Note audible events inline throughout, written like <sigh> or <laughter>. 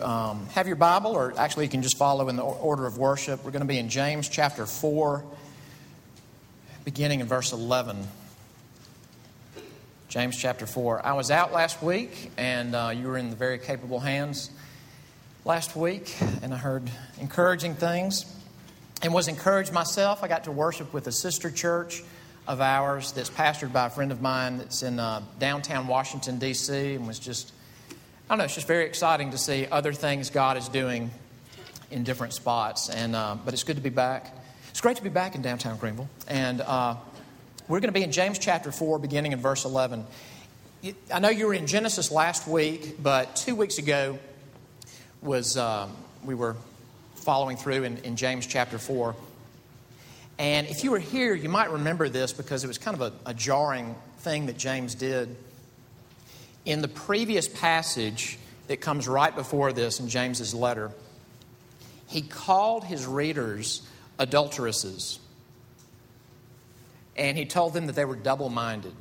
um, have your Bible, or actually you can just follow in the order of worship, we're going to be in James chapter 4, beginning in verse 11. James chapter 4. I was out last week, and uh, you were in the very capable hands last week, and I heard encouraging things and was encouraged myself. I got to worship with a sister church of ours that's pastored by a friend of mine that's in uh, downtown Washington, D.C., and was just, I don't know, it's just very exciting to see other things God is doing in different spots. And, uh, but it's good to be back. It's great to be back in downtown Greenville. And uh, we're going to be in James chapter 4, beginning in verse 11. I know you were in Genesis last week, but two weeks ago was um, we were following through in, in James chapter 4. And if you were here, you might remember this because it was kind of a, a jarring thing that James did. In the previous passage that comes right before this in James's letter, he called his readers adulteresses. And he told them that they were double minded.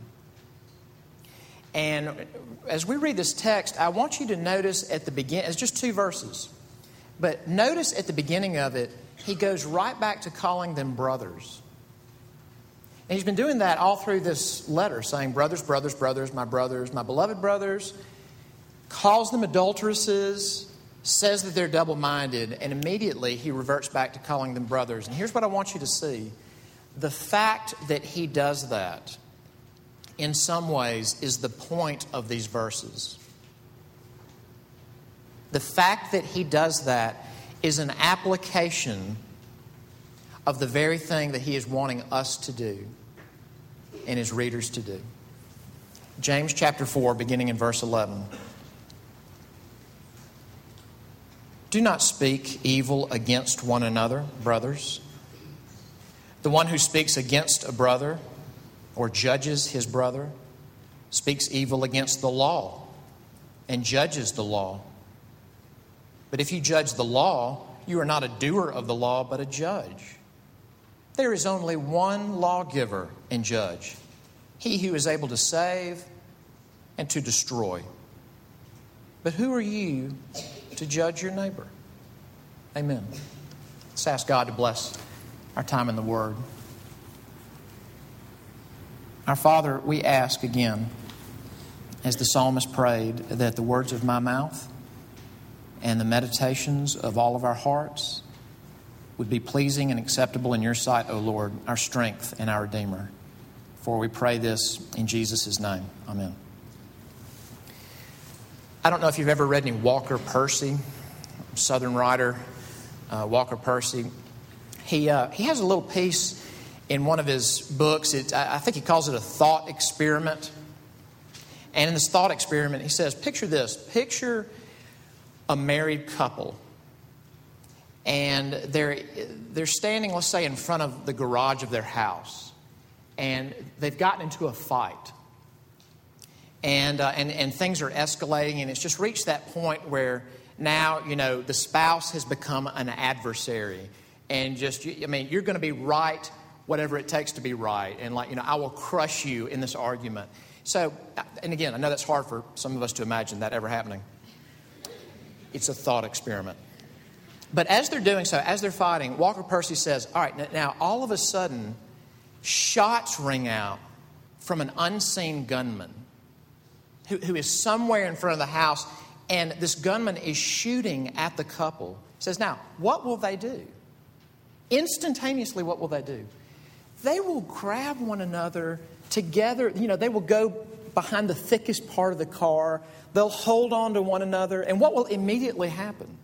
And as we read this text, I want you to notice at the beginning, it's just two verses, but notice at the beginning of it, he goes right back to calling them brothers. And he's been doing that all through this letter, saying, Brothers, brothers, brothers, my brothers, my beloved brothers, calls them adulteresses, says that they're double minded, and immediately he reverts back to calling them brothers. And here's what I want you to see the fact that he does that, in some ways, is the point of these verses. The fact that he does that is an application of the very thing that he is wanting us to do and his readers to do. James chapter 4, beginning in verse 11. Do not speak evil against one another, brothers. The one who speaks against a brother or judges his brother speaks evil against the law and judges the law. But if you judge the law, you are not a doer of the law, but a judge. There is only one lawgiver and judge, he who is able to save and to destroy. But who are you to judge your neighbor? Amen. Let's ask God to bless our time in the Word. Our Father, we ask again, as the psalmist prayed, that the words of my mouth and the meditations of all of our hearts would be pleasing and acceptable in your sight, O Lord, our strength and our Redeemer. For we pray this in Jesus' name. Amen. I don't know if you've ever read any Walker Percy, Southern writer uh, Walker Percy. He, uh, he has a little piece in one of his books. It, I think he calls it a thought experiment. And in this thought experiment, he says, Picture this. Picture a married couple and they're, they're standing, let's say, in front of the garage of their house, and they've gotten into a fight. And, uh, and, and things are escalating, and it's just reached that point where now, you know, the spouse has become an adversary. And just, I mean, you're going to be right, whatever it takes to be right. And, like, you know, I will crush you in this argument. So, and again, I know that's hard for some of us to imagine that ever happening. It's a thought experiment. But as they're doing so, as they're fighting, Walker Percy says, All right, now all of a sudden, shots ring out from an unseen gunman who, who is somewhere in front of the house, and this gunman is shooting at the couple. He says, Now, what will they do? Instantaneously, what will they do? They will grab one another together. You know, they will go behind the thickest part of the car. They'll hold on to one another. And what will immediately happen?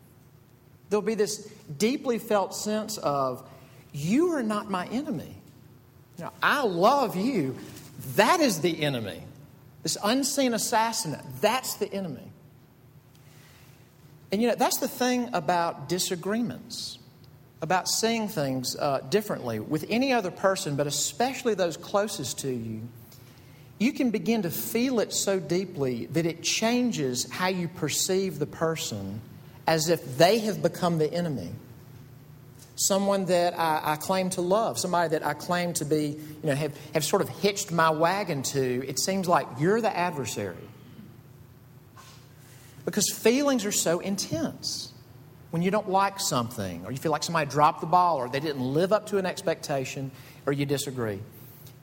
There'll be this deeply felt sense of, you are not my enemy. You know, I love you. That is the enemy. This unseen assassin, that's the enemy. And you know, that's the thing about disagreements, about seeing things uh, differently with any other person, but especially those closest to you. You can begin to feel it so deeply that it changes how you perceive the person as if they have become the enemy. Someone that I, I, claim to love, somebody that I claim to be, you know, have, have sort of hitched my wagon to, it seems like you're the adversary. Because feelings are so intense. When you don't like something, or you feel like somebody dropped the ball, or they didn't live up to an expectation, or you disagree.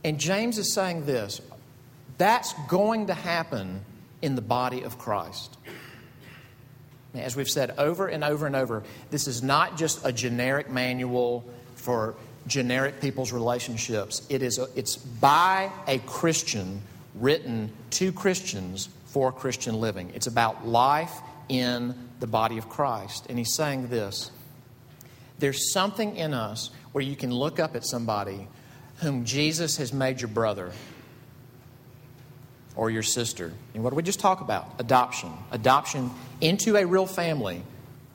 And James is saying this that's going to happen in the body of Christ. As we've said over and over and over, this is not just a generic manual for generic people's relationships. It is a, it's by a Christian written to Christians for Christian living. It's about life in the body of Christ. And he's saying this there's something in us where you can look up at somebody whom Jesus has made your brother or your sister. And what did we just talk about? Adoption. Adoption into a real family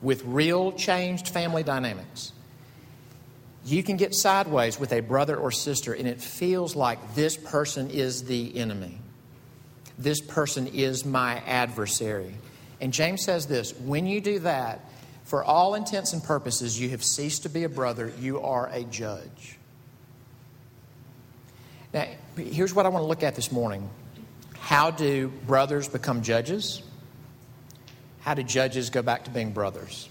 with real changed family dynamics. You can get sideways with a brother or sister, and it feels like this person is the enemy. This person is my adversary. And James says this when you do that, for all intents and purposes, you have ceased to be a brother, you are a judge. Now, here's what I want to look at this morning how do brothers become judges? How do judges go back to being brothers?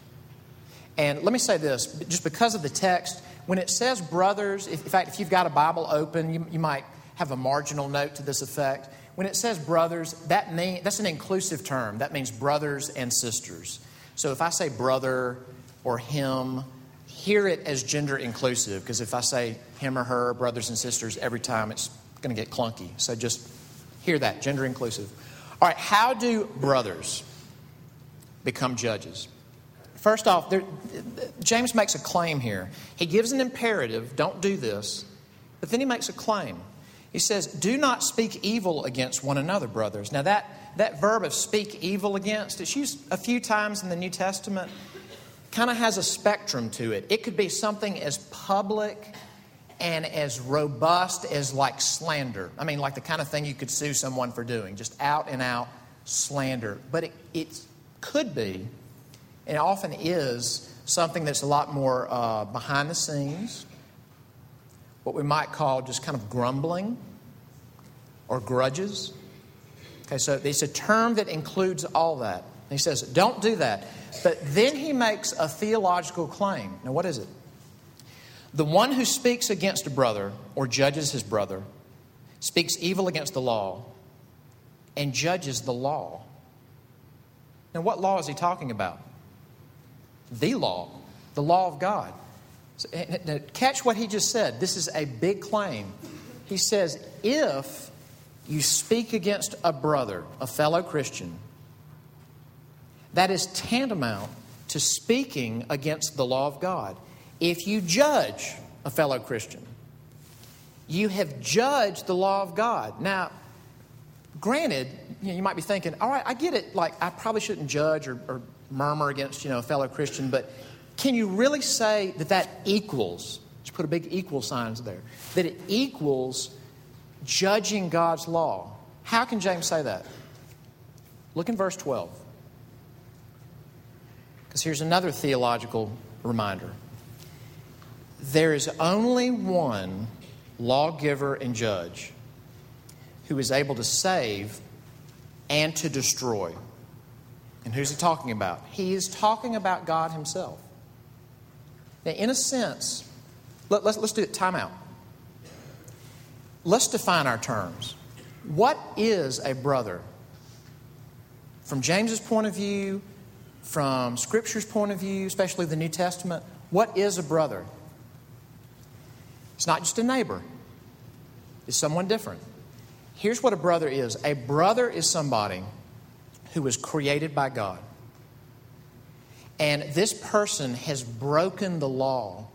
And let me say this just because of the text, when it says brothers, if, in fact, if you've got a Bible open, you, you might have a marginal note to this effect. When it says brothers, that mean, that's an inclusive term. That means brothers and sisters. So if I say brother or him, hear it as gender inclusive, because if I say him or her, brothers and sisters, every time it's going to get clunky. So just Hear that, gender inclusive. All right, how do brothers become judges? First off, there, James makes a claim here. He gives an imperative, don't do this, but then he makes a claim. He says, Do not speak evil against one another, brothers. Now, that, that verb of speak evil against, it's used a few times in the New Testament, kind of has a spectrum to it. It could be something as public and as robust as like slander. I mean, like the kind of thing you could sue someone for doing, just out and out slander. But it, it could be, and often is, something that's a lot more uh, behind the scenes, what we might call just kind of grumbling or grudges. Okay, so it's a term that includes all that. he says, don't do that. But then he makes a theological claim. Now, what is it? The one who speaks against a brother or judges his brother speaks evil against the law and judges the law. Now, what law is he talking about? The law, the law of God. Now, catch what he just said. This is a big claim. He says, if you speak against a brother, a fellow Christian, that is tantamount to speaking against the law of God. If you judge a fellow Christian, you have judged the law of God. Now, granted, you, know, you might be thinking, all right, I get it. Like, I probably shouldn't judge or, or murmur against, you know, a fellow Christian, but can you really say that that equals, just put a big equal signs there, that it equals judging God's law? How can James say that? Look in verse 12. Because here's another theological reminder. There is only one lawgiver and judge who is able to save and to destroy. And who's he talking about? He is talking about God Himself. Now, in a sense, let, us let's, let's do it time out. Let's define our terms. What is a brother? From James's point of view, from Scripture's point of view, especially the New Testament, what is a brother? It's not just a neighbor, it's someone different. Here's what a brother is a brother is somebody who was created by God. And this person has broken the law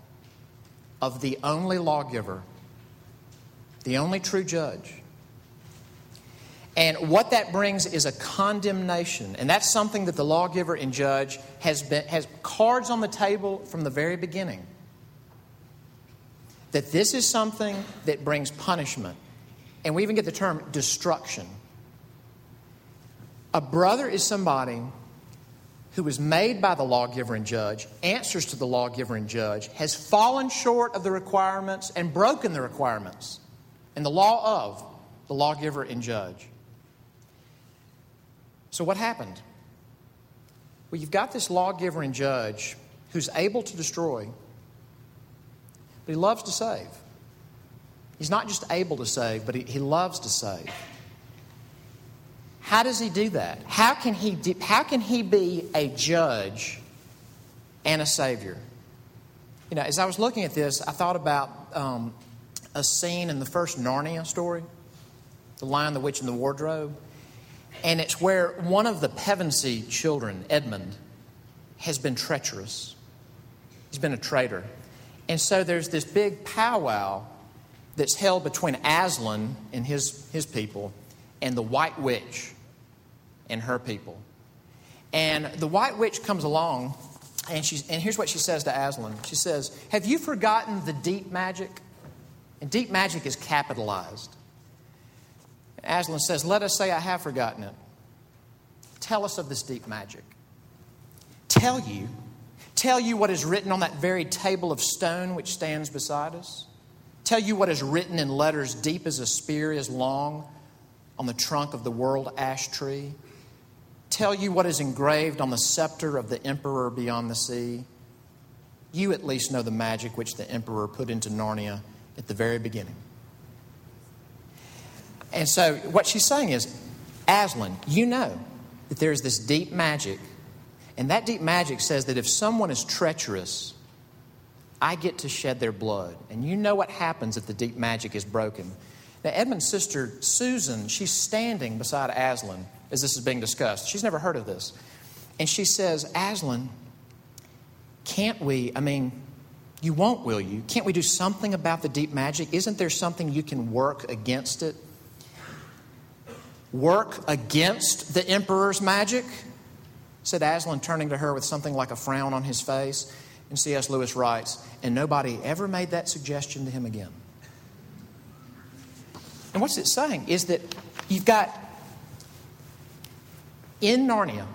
of the only lawgiver, the only true judge. And what that brings is a condemnation. And that's something that the lawgiver and judge has, been, has cards on the table from the very beginning that this is something that brings punishment. And we even get the term destruction. A brother is somebody who was made by the lawgiver and judge, answers to the lawgiver and judge, has fallen short of the requirements and broken the requirements and the law of the lawgiver and judge. So, what happened? Well, you've got this lawgiver and judge who's able to destroy, but he loves to save. He's not just able to save, but he, he loves to save. How does he do that? How can he, how can he be a judge and a savior? You know, as I was looking at this, I thought about um, a scene in the first Narnia story, The Lion, the Witch, and the Wardrobe. And it's where one of the Pevensie children, Edmund, has been treacherous. He's been a traitor. And so there's this big powwow that's held between Aslan and his, his people and the White Witch and her people. And the White Witch comes along, and, she's, and here's what she says to Aslan She says, Have you forgotten the deep magic? And deep magic is capitalized. Aslan says, Let us say I have forgotten it. Tell us of this deep magic. Tell you. Tell you what is written on that very table of stone which stands beside us. Tell you what is written in letters deep as a spear is long on the trunk of the world ash tree. Tell you what is engraved on the scepter of the emperor beyond the sea. You at least know the magic which the emperor put into Narnia at the very beginning. And so, what she's saying is, Aslan, you know that there's this deep magic, and that deep magic says that if someone is treacherous, I get to shed their blood. And you know what happens if the deep magic is broken. Now, Edmund's sister, Susan, she's standing beside Aslan as this is being discussed. She's never heard of this. And she says, Aslan, can't we, I mean, you won't, will you? Can't we do something about the deep magic? Isn't there something you can work against it? Work against the emperor's magic? Said Aslan, turning to her with something like a frown on his face. And C.S. Lewis writes, and nobody ever made that suggestion to him again. And what's it saying is that you've got in Narnia,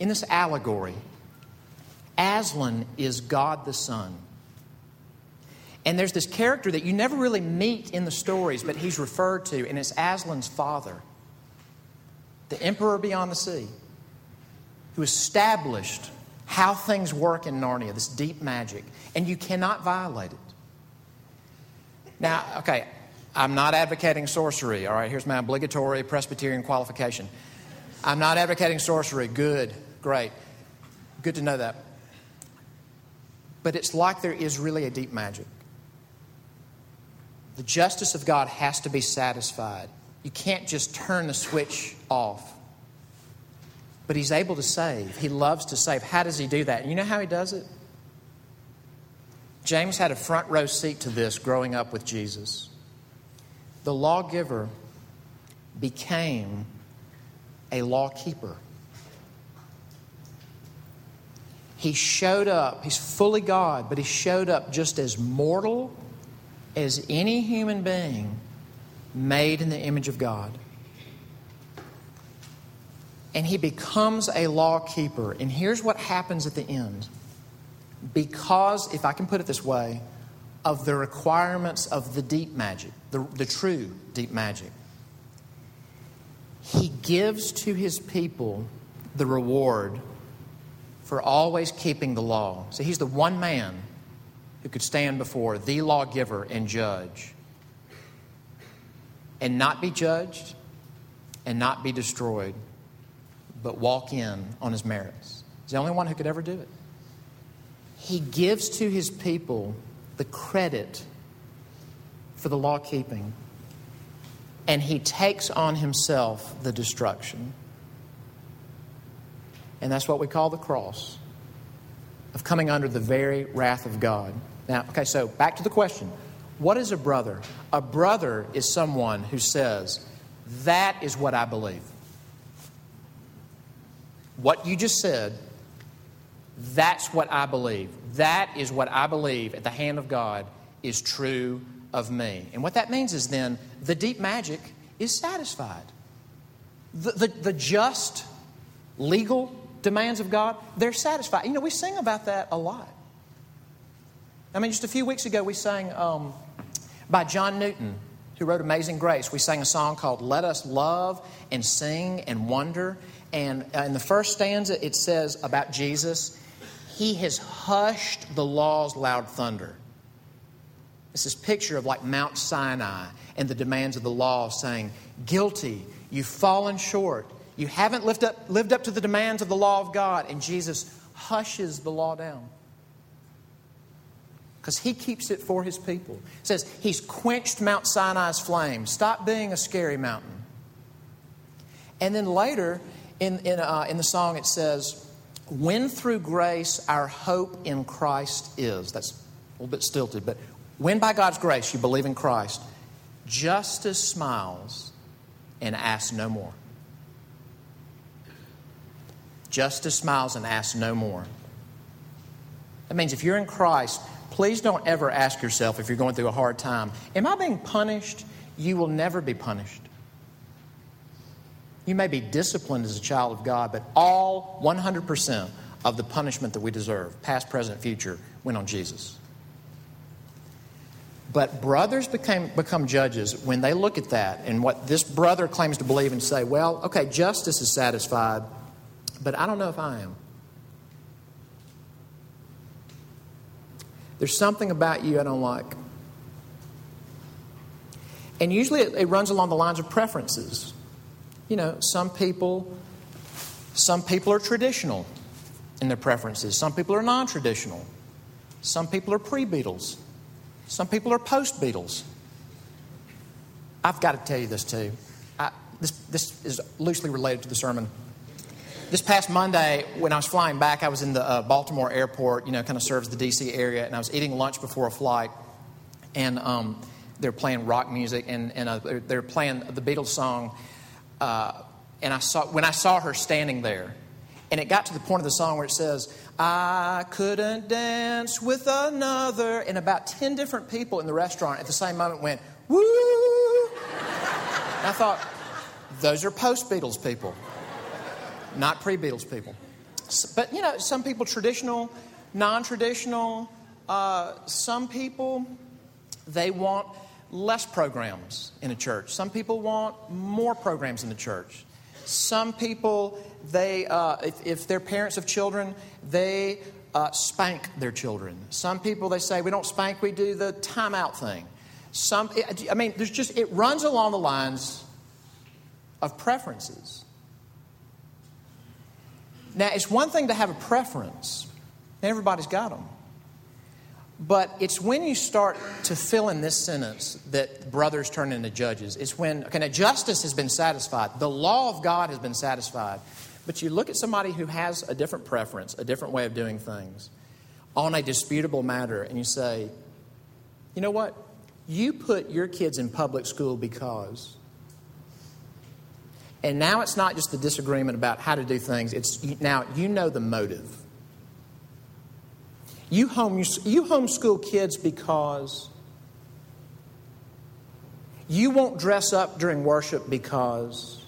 in this allegory, Aslan is God the Son. And there's this character that you never really meet in the stories, but he's referred to, and it's Aslan's father, the emperor beyond the sea, who established how things work in Narnia, this deep magic, and you cannot violate it. Now, okay, I'm not advocating sorcery, all right? Here's my obligatory Presbyterian qualification. I'm not advocating sorcery. Good, great. Good to know that. But it's like there is really a deep magic. The justice of God has to be satisfied. You can't just turn the switch off. But He's able to save. He loves to save. How does He do that? You know how He does it? James had a front row seat to this growing up with Jesus. The lawgiver became a lawkeeper. He showed up, he's fully God, but he showed up just as mortal as any human being made in the image of God. And he becomes a lawkeeper. And here's what happens at the end. Because, if I can put it this way, of the requirements of the deep magic, the, the true deep magic, he gives to his people the reward for always keeping the law. So he's the one man who could stand before the lawgiver and judge and not be judged and not be destroyed, but walk in on his merits. He's the only one who could ever do it. He gives to his people the credit for the law keeping, and he takes on himself the destruction. And that's what we call the cross of coming under the very wrath of God. Now, okay, so back to the question What is a brother? A brother is someone who says, That is what I believe. What you just said, that's what I believe. That is what I believe at the hand of God is true of me. And what that means is then the deep magic is satisfied. The, the, the just legal demands of God, they're satisfied. You know, we sing about that a lot. I mean, just a few weeks ago, we sang um, by John Newton, who wrote Amazing Grace, we sang a song called Let Us Love and Sing and Wonder. And uh, in the first stanza, it says about Jesus, He has hushed the law's loud thunder. It's this picture of like Mount Sinai and the demands of the law saying, Guilty, you've fallen short. You haven't lived up, lived up to the demands of the law of God. And Jesus hushes the law down because he keeps it for his people. It says he's quenched Mount Sinai's flame. Stop being a scary mountain. And then later in, in, uh, in the song, it says, When through grace our hope in Christ is. That's a little bit stilted, but when by God's grace you believe in Christ, justice smiles and asks no more. Justice smiles and asks no more. That means if you're in Christ, please don't ever ask yourself if you're going through a hard time, Am I being punished? You will never be punished. You may be disciplined as a child of God, but all 100% of the punishment that we deserve, past, present, future, went on Jesus. But brothers became, become judges when they look at that and what this brother claims to believe and say, well, okay, justice is satisfied, but I don't know if I am. There's something about you I don't like. And usually it, it runs along the lines of preferences. You know, some people some people are traditional in their preferences. Some people are non-traditional. Some people are pre-Beatles. Some people are post Beatles. I've got to tell you this too. I, this, this is loosely related to the sermon. This past Monday, when I was flying back, I was in the uh, Baltimore airport, you know, kind of serves the D.C. area, and I was eating lunch before a flight, and um, they're playing rock music, and, and uh, they're, playing the Beatles song. Uh, and I saw, when I saw her standing there, and it got to the point of the song where it says, I couldn't dance with another. And about 10 different people in the restaurant at the same moment went, woo. And I thought, those are post Beatles people, not pre Beatles people. But, you know, some people traditional, non traditional. Uh, some people, they want less programs in a church. Some people want more programs in the church. Some people, they, uh, if, if, they're parents of children, they uh, spank their children. Some people, they say, we don't spank, we do the timeout thing. Some, I mean, there's just, it runs along the lines of preferences. Now, it's one thing to have a preference, everybody's got them. But it's when you start to fill in this sentence that brothers turn into judges. It's when, okay, now justice has been satisfied, the law of God has been satisfied. But you look at somebody who has a different preference, a different way of doing things on a disputable matter, and you say, you know what? You put your kids in public school because. And now it's not just the disagreement about how to do things, it's now you know the motive. You, home, you homeschool kids because you won't dress up during worship because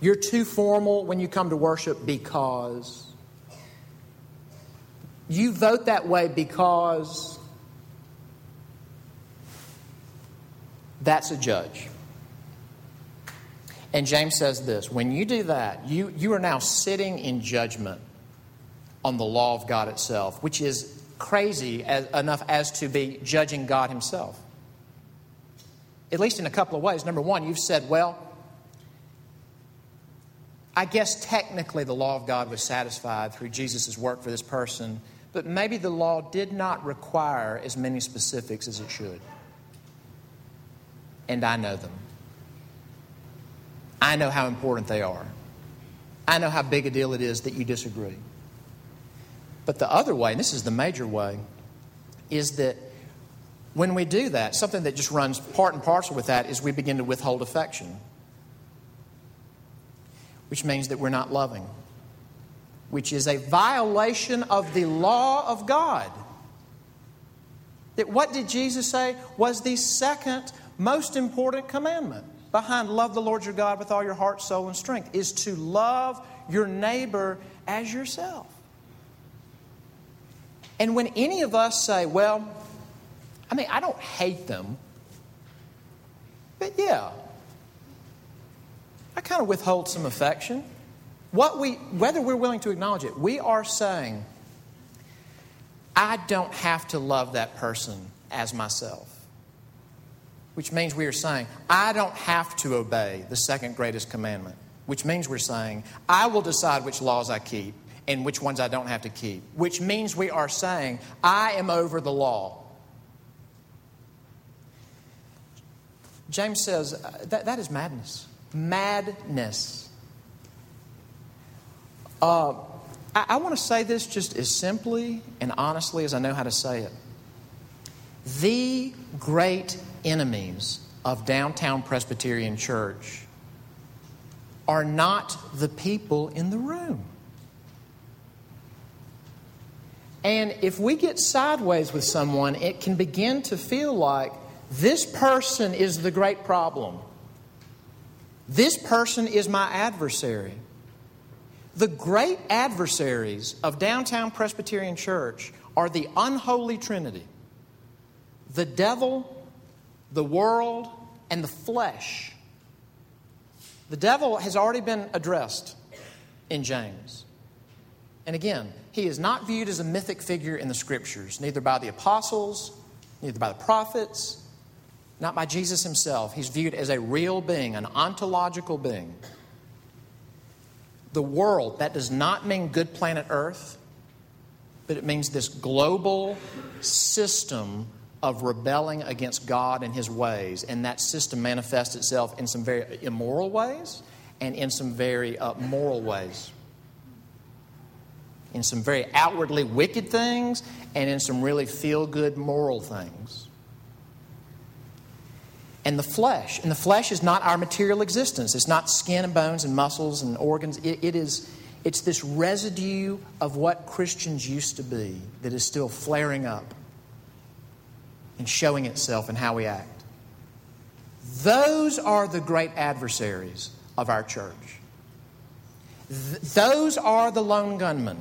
you're too formal when you come to worship because you vote that way because that's a judge. And James says this when you do that, you, you are now sitting in judgment on the law of God itself, which is crazy as, enough as to be judging God Himself. At least in a couple of ways. Number one, you've said, well, I guess technically the law of God was satisfied through Jesus' work for this person, but maybe the law did not require as many specifics as it should. And I know them. I know how important they are. I know how big a deal it is that you disagree. But the other way, and this is the major way, is that when we do that, something that just runs part and parcel with that is we begin to withhold affection, which means that we're not loving, which is a violation of the law of God. That what did Jesus say was the second most important commandment behind love the Lord your God with all your heart, soul, and strength is to love your neighbor as yourself. And when any of us say, well, I mean, I don't hate them, But yeah, I kind of withhold some affection. What we, whether we're willing to acknowledge it, we are saying, I don't have to love that person as myself. Which means we are saying, I don't have to obey the second greatest commandment. Which means we're saying, I will decide which laws I keep and which ones I don't have to keep. Which means we are saying, I am over the law. James says uh, that, that is madness. Madness. Uh, I, I want to say this just as simply and honestly as I know how to say it. The great enemies of downtown Presbyterian Church are not the people in the room. And if we get sideways with someone, it can begin to feel like this person is the great problem. This person is my adversary. The great adversaries of downtown Presbyterian Church are the unholy trinity the devil, the world, and the flesh. The devil has already been addressed in James. And again, he is not viewed as a mythic figure in the scriptures, neither by the apostles, neither by the prophets, not by Jesus himself. He's viewed as a real being, an ontological being. The world, that does not mean good planet Earth, but it means this global system of rebelling against God and His ways. And that system manifests itself in some very immoral ways and in some very uh, moral ways. In some very outwardly wicked things and in some really feel good moral things and the flesh. And the flesh is not our material existence. It's not skin and bones and muscles and organs. It, it is, it's this residue of what Christians used to be that is still flaring up and showing itself in how we act. Those are the great adversaries of our church. Th- those are the lone gunmen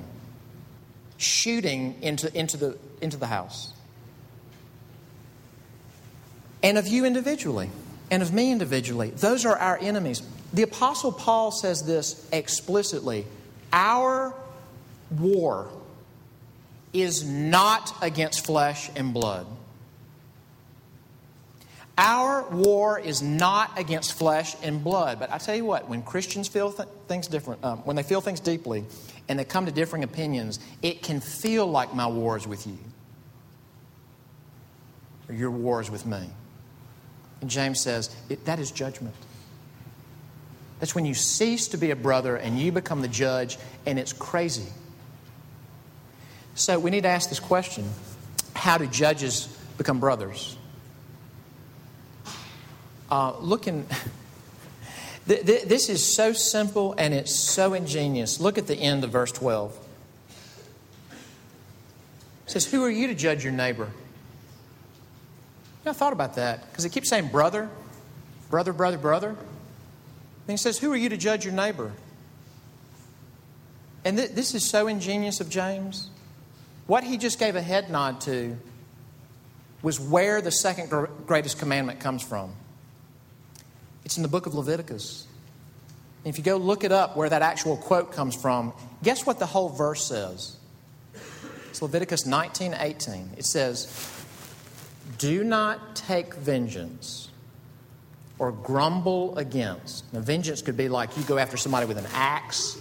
shooting into, into, the, into the house and of you individually, and of me individually. Those are our enemies. The Apostle Paul says this explicitly Our war is not against flesh and blood. Our war is not against flesh and blood. But I tell you what, when Christians feel th- things different, um, when they feel things deeply, and they come to differing opinions, it can feel like my war is with you, or your war is with me. And James says that is judgment. That's when you cease to be a brother and you become the judge, and it's crazy. So we need to ask this question How do judges become brothers? Uh, looking, <laughs> this is so simple and it's so ingenious. Look at the end of verse 12. It says, Who are you to judge your neighbor? I thought about that because it keeps saying brother, brother, brother, brother. And he says, Who are you to judge your neighbor? And th- this is so ingenious of James. What he just gave a head nod to was where the second greatest commandment comes from. It's in the book of Leviticus. And if you go look it up where that actual quote comes from, guess what the whole verse says? It's Leviticus 19 18. It says, do not take vengeance or grumble against. Now, vengeance could be like you go after somebody with an axe.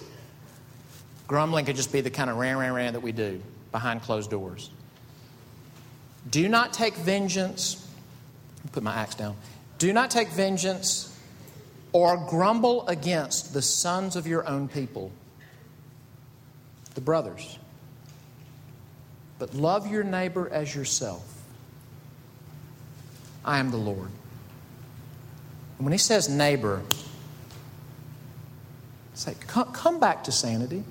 Grumbling could just be the kind of ran, ran, ran that we do behind closed doors. Do not take vengeance. Put my axe down. Do not take vengeance or grumble against the sons of your own people, the brothers. But love your neighbor as yourself. I am the Lord. And when he says neighbor, say, come back to sanity.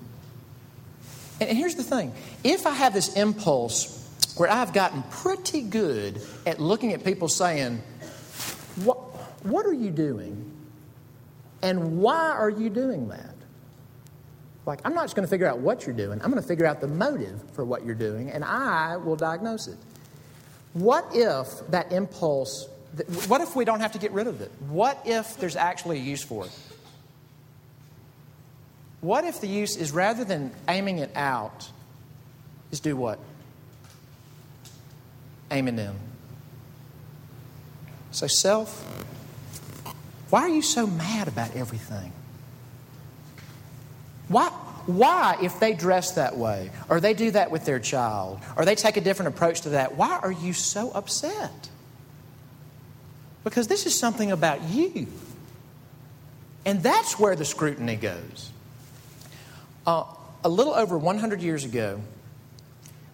And here's the thing if I have this impulse where I've gotten pretty good at looking at people saying, What, what are you doing? And why are you doing that? Like, I'm not just going to figure out what you're doing, I'm going to figure out the motive for what you're doing, and I will diagnose it. What if that impulse what if we don't have to get rid of it? What if there's actually a use for it? What if the use is rather than aiming it out, is do what? Aiming in. So, self, why are you so mad about everything? Why, why, if they dress that way, or they do that with their child, or they take a different approach to that, why are you so upset? Because this is something about you. And that's where the scrutiny goes. Uh, a little over 100 years ago,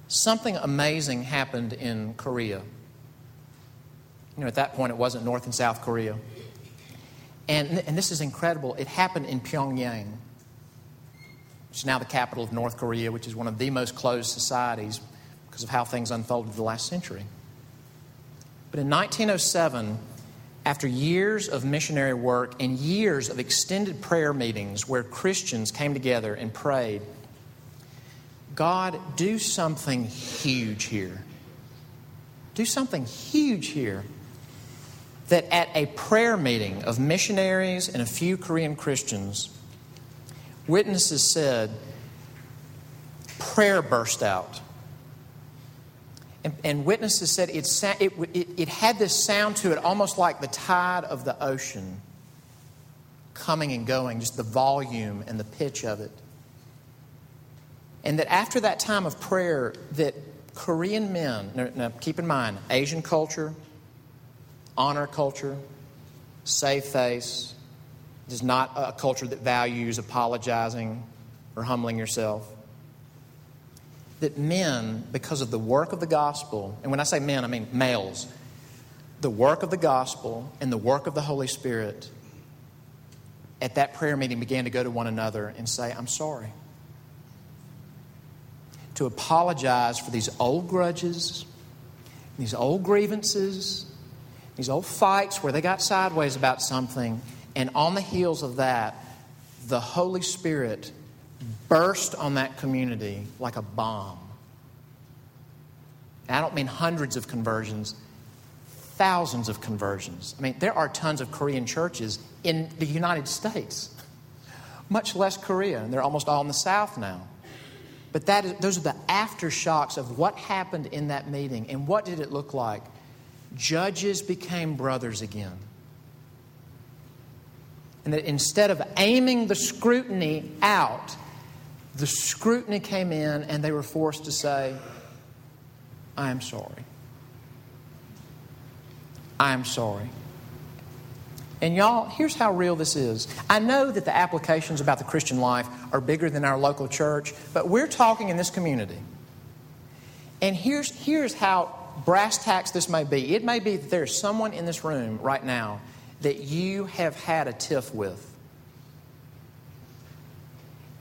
something amazing happened in Korea. You know, at that point, it wasn't North and South Korea. And, and this is incredible. It happened in Pyongyang, which is now the capital of North Korea, which is one of the most closed societies because of how things unfolded the last century. But in 1907, after years of missionary work and years of extended prayer meetings where Christians came together and prayed, God, do something huge here. Do something huge here. That at a prayer meeting of missionaries and a few Korean Christians, witnesses said, prayer burst out and, and witnesses said it, it, it, it had this sound to it almost like the tide of the ocean coming and going, just the volume and the pitch of it. And that after that time of prayer, that Korean men, now, now keep in mind, Asian culture, honor culture, save face, is not uh, a culture that values apologizing or humbling yourself that men, because of the work of the gospel, and when I say men, I mean males, the work of the gospel and the work of the Holy Spirit, at that prayer meeting began to go to one another and say, I'm sorry. To apologize for these old grudges, these old grievances, these old fights where they got sideways about something, and on the heels of that, the Holy Spirit burst on that community like a bomb. I don't mean hundreds of conversions, thousands of conversions. I mean, there are tons of Korean churches in the United States, much less Korea, and they're almost all in the South now. But that is, those are the aftershocks of what happened in that meeting. And what did it look like? Judges became brothers again. And that instead of aiming the scrutiny out, the scrutiny came in and they were forced to say, I am sorry. I am sorry. And y'all, here's how real this is. I know that the applications about the Christian life are bigger than our local church, but we're talking in this community. And here's, here's how brass tacks this may be it may be that there's someone in this room right now that you have had a tiff with.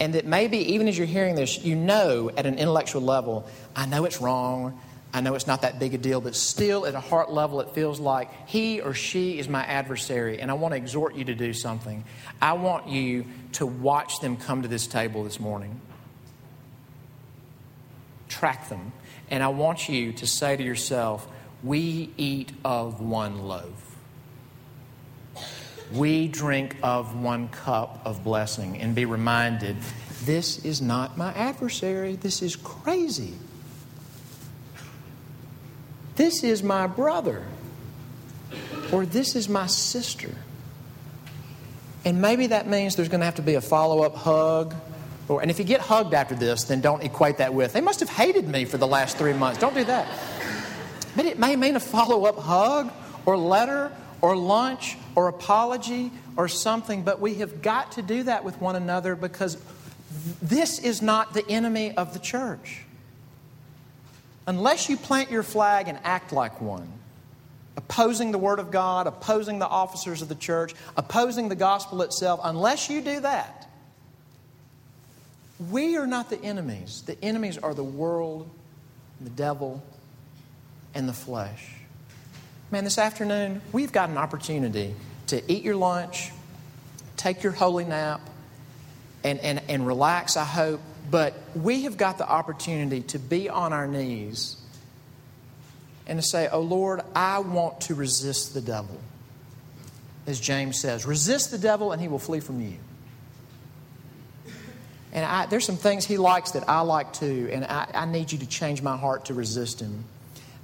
And that maybe even as you're hearing this, you know at an intellectual level, I know it's wrong. I know it's not that big a deal, but still at a heart level, it feels like he or she is my adversary, and I want to exhort you to do something. I want you to watch them come to this table this morning. Track them. And I want you to say to yourself, We eat of one loaf we drink of one cup of blessing and be reminded this is not my adversary. This is crazy. This is my brother. Or this is my sister. And maybe that means there's going to have to be a follow up hug. And if you get hugged after this, then don't equate that with, they must have hated me for the last three months. Don't do that. But it may mean a follow up hug or letter or lunch or apology or something, but we have got to do that with one another because this is not the enemy of the church. Unless you plant your flag and act like one, opposing the Word of God, opposing the officers of the church, opposing the gospel itself, unless you do that, we are not the enemies. The enemies are the world, the devil, and the flesh. Man, this afternoon, we've got an opportunity to eat your lunch, take your holy nap, and, and, and relax, I hope. But we have got the opportunity to be on our knees and to say, Oh Lord, I want to resist the devil. As James says, resist the devil and he will flee from you. And I, there's some things he likes that I like too, and I, I need you to change my heart to resist him.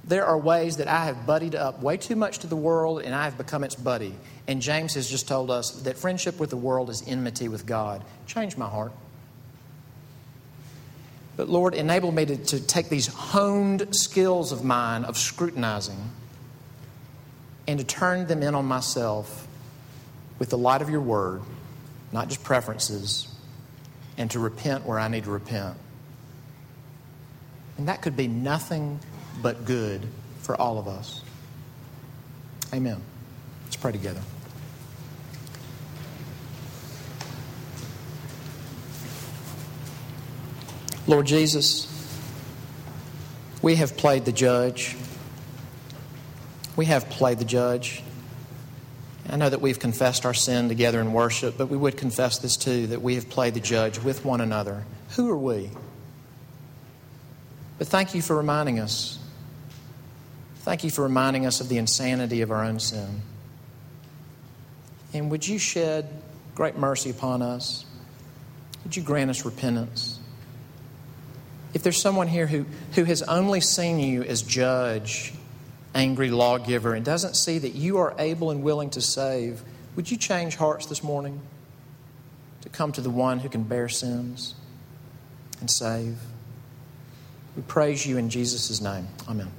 There are ways that I have buddied up way too much to the world and I have become its buddy. And James has just told us that friendship with the world is enmity with God. Change my heart. But Lord, enable me to, to take these honed skills of mine of scrutinizing and to turn them in on myself with the light of your word, not just preferences, and to repent where I need to repent. And that could be nothing but good for all of us. Amen. Let's pray together. Lord Jesus, we have played the judge. We have played the judge. I know that we've confessed our sin together in worship, but we would confess this too that we have played the judge with one another. Who are we? But thank you for reminding us. Thank you for reminding us of the insanity of our own sin. And would you shed great mercy upon us? Would you grant us repentance? If there's someone here who, who has only seen you as judge, angry lawgiver, and doesn't see that you are able and willing to save, would you change hearts this morning to come to the one who can bear sins and save? We praise you in Jesus' name. Amen.